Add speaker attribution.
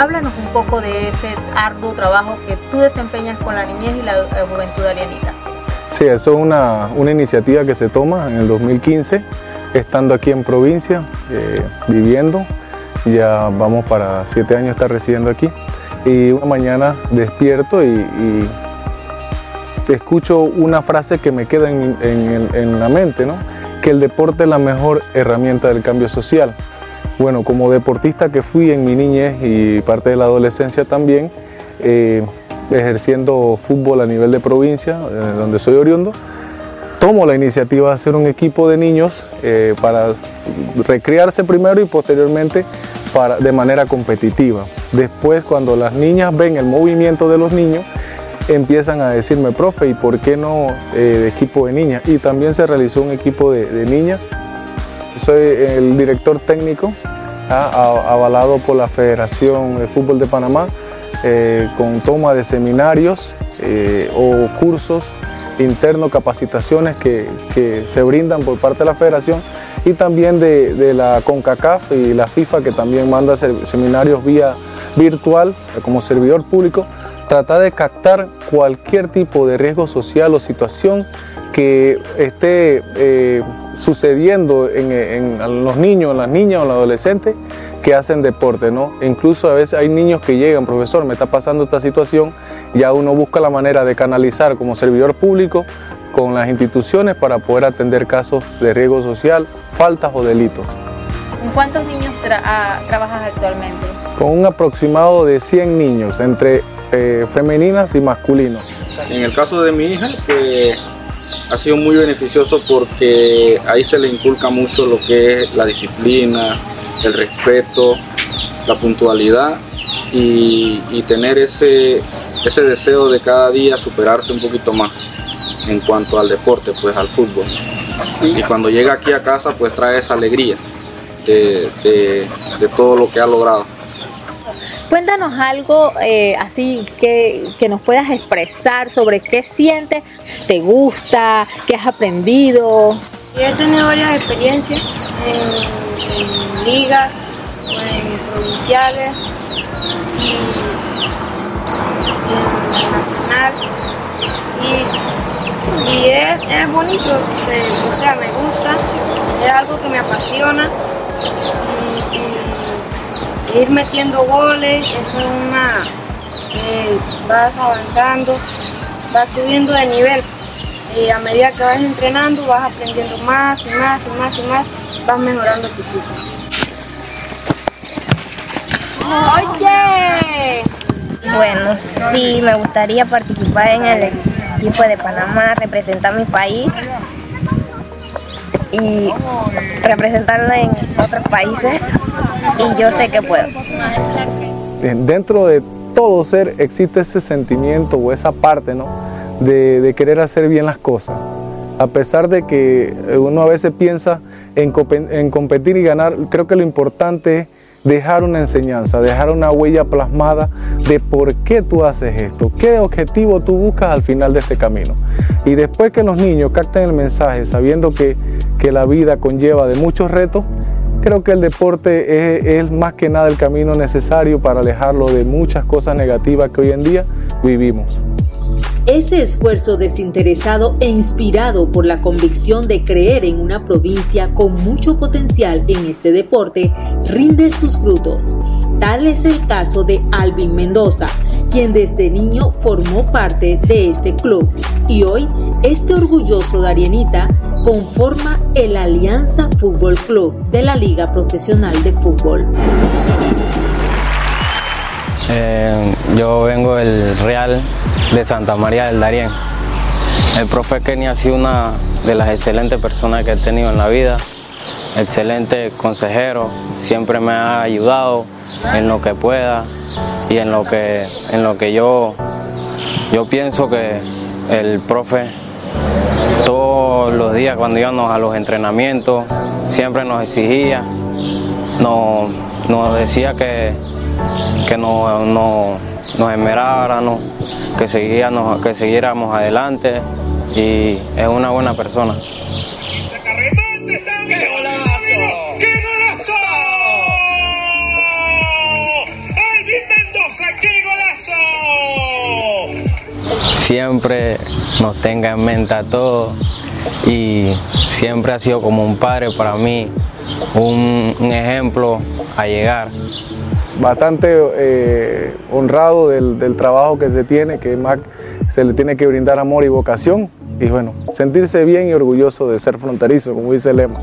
Speaker 1: Háblanos un poco de ese arduo trabajo que tú desempeñas con la niñez y la juventud arianita.
Speaker 2: Sí, eso es una, una iniciativa que se toma en el 2015, estando aquí en provincia, eh, viviendo. Ya vamos para siete años estar residiendo aquí. Y una mañana despierto y, y escucho una frase que me queda en, en, en la mente, ¿no? que el deporte es la mejor herramienta del cambio social. Bueno, como deportista que fui en mi niñez y parte de la adolescencia también, eh, ejerciendo fútbol a nivel de provincia, eh, donde soy oriundo, tomo la iniciativa de hacer un equipo de niños eh, para recrearse primero y posteriormente para, de manera competitiva. Después, cuando las niñas ven el movimiento de los niños, empiezan a decirme, profe, ¿y por qué no de equipo de niñas? Y también se realizó un equipo de niñas. Soy el director técnico, ¿ah? avalado por la Federación de Fútbol de Panamá, eh, con toma de seminarios eh, o cursos internos, capacitaciones que, se brindan por parte de la Federación y también de, la CONCACAF y la FIFA que también manda seminarios vía virtual como servidor público tratar de captar cualquier tipo de riesgo social o situación que esté eh, sucediendo en, en, los niños, en las niñas o en los adolescentes que hacen deporte, ¿no? Incluso a veces hay niños que llegan, profesor, me está pasando esta situación, ya uno busca la manera de canalizar como servidor público con las instituciones para poder atender casos de riesgo social, faltas o delitos.
Speaker 1: ¿Con cuántos niños tra ah, trabajas actualmente?
Speaker 2: Con un aproximado de 100 niños, entre eh, femeninas y masculinos.
Speaker 3: En el caso de mi hija, que ha sido muy beneficioso porque ahí se le inculca mucho lo que es la disciplina, el respeto, la puntualidad y, tener ese, ese deseo de cada día superarse un poquito más en cuanto al deporte, pues al fútbol. Y cuando llega aquí a casa, pues trae esa alegría de, de todo lo que ha logrado.
Speaker 1: Cuéntanos algo eh, así que, que, nos puedas expresar sobre qué sientes, te gusta, qué has aprendido.
Speaker 4: He tenido varias experiencias en, ligas, en provinciales y en nacional. Y, es, bonito, o sea, me gusta, es algo que me apasiona. Y ir metiendo goles, es una, eh, vas avanzando, vas subiendo de nivel. Y a medida que vas entrenando, vas aprendiendo más y más y más y más, vas mejorando tu fútbol.
Speaker 5: Oye. Bueno, sí, me gustaría participar en el equipo de Panamá, representar mi país y representarlo en otros países y yo sé que puedo.
Speaker 2: Dentro de todo ser existe ese sentimiento o esa parte ¿no? de, querer hacer bien las cosas. A pesar de que uno a veces piensa en, en competir y ganar, creo que lo importante es dejar una enseñanza, dejar una huella plasmada de por qué tú haces esto, qué objetivo tú buscas al final de este camino. Y después que los niños capten el mensaje sabiendo que, que la vida conlleva de muchos retos, creo que el deporte es, es, más que nada el camino necesario para alejarlo de muchas cosas negativas que hoy en día vivimos.
Speaker 6: Ese esfuerzo desinteresado e inspirado por la convicción de creer en una provincia con mucho potencial en este deporte rinde sus frutos. Tal es el caso de Alvin Mendoza, quien desde niño formó parte de este club y hoy este orgulloso Darienita conforma el Alianza Fútbol Club de la Liga Profesional de Fútbol.
Speaker 7: Eh, yo vengo del Real de Santa María del Darién. El profe Kenny ha sido una de las excelentes personas que he tenido en la vida, excelente consejero, siempre me ha ayudado en lo que pueda y en lo que, en lo que yo, yo pienso que el profe todos los días cuando íbamos a los entrenamientos siempre nos exigía, nos, nos decía que, que no, no, nos esmeráramos, que, seguíamos, que siguiéramos adelante y es una buena persona. Siempre nos tenga en mente a todos y siempre ha sido como un padre para mí, un, ejemplo a llegar.
Speaker 2: Bastante eh, honrado del, del, trabajo que se tiene, que más se le tiene que brindar amor y vocación y bueno, sentirse bien y orgulloso de ser fronterizo, como dice el lema.